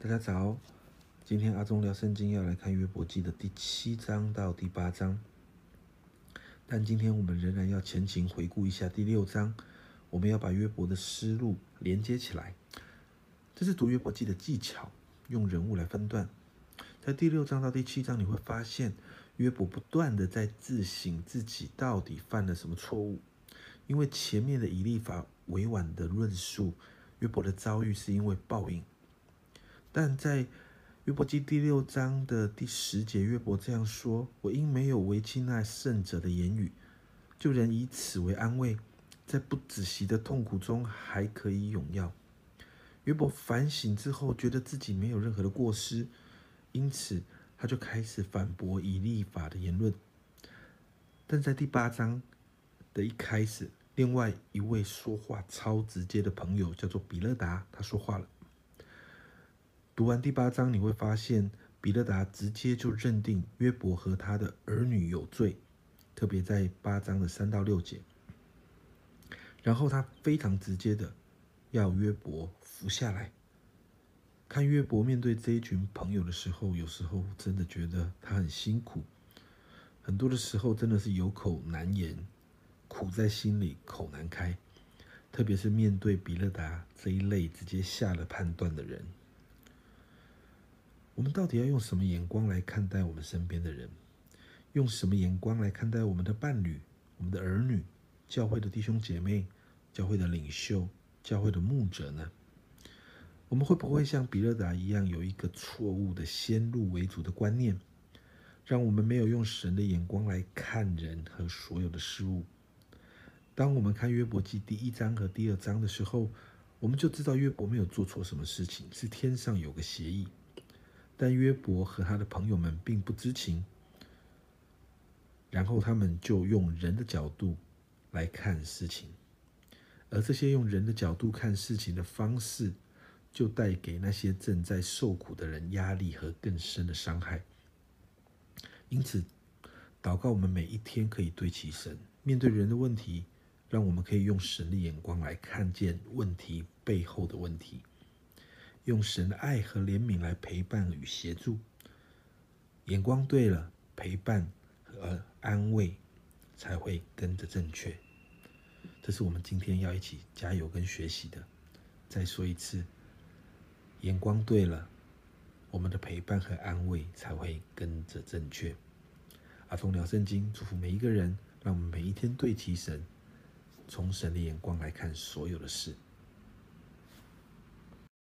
大家早，今天阿忠聊圣经要来看约伯记的第七章到第八章，但今天我们仍然要前情回顾一下第六章，我们要把约伯的思路连接起来。这是读约伯记的技巧，用人物来分段。在第六章到第七章，你会发现约伯不断的在自省自己到底犯了什么错误，因为前面的以利法委婉的论述。约伯的遭遇是因为报应，但在约伯记第六章的第十节，约伯这样说：“我因没有违亲那圣者的言语，就人以此为安慰，在不止息的痛苦中还可以永耀。”约伯反省之后，觉得自己没有任何的过失，因此他就开始反驳以立法的言论。但在第八章的一开始。另外一位说话超直接的朋友叫做比勒达，他说话了。读完第八章，你会发现比勒达直接就认定约伯和他的儿女有罪，特别在八章的三到六节。然后他非常直接的要约伯服下来。看约伯面对这一群朋友的时候，有时候真的觉得他很辛苦，很多的时候真的是有口难言。苦在心里，口难开，特别是面对比勒达这一类直接下了判断的人，我们到底要用什么眼光来看待我们身边的人？用什么眼光来看待我们的伴侣、我们的儿女、教会的弟兄姐妹、教会的领袖、教会的牧者呢？我们会不会像比勒达一样，有一个错误的先入为主的观念，让我们没有用神的眼光来看人和所有的事物？当我们看约伯记第一章和第二章的时候，我们就知道约伯没有做错什么事情，是天上有个协议。但约伯和他的朋友们并不知情，然后他们就用人的角度来看事情，而这些用人的角度看事情的方式，就带给那些正在受苦的人压力和更深的伤害。因此，祷告我们每一天可以对齐神，面对人的问题。让我们可以用神的眼光来看见问题背后的问题，用神的爱和怜悯来陪伴与协助。眼光对了，陪伴和安慰才会跟着正确。这是我们今天要一起加油跟学习的。再说一次，眼光对了，我们的陪伴和安慰才会跟着正确。阿忠聊圣经，祝福每一个人，让我们每一天对齐神。从神的眼光来看所有的事。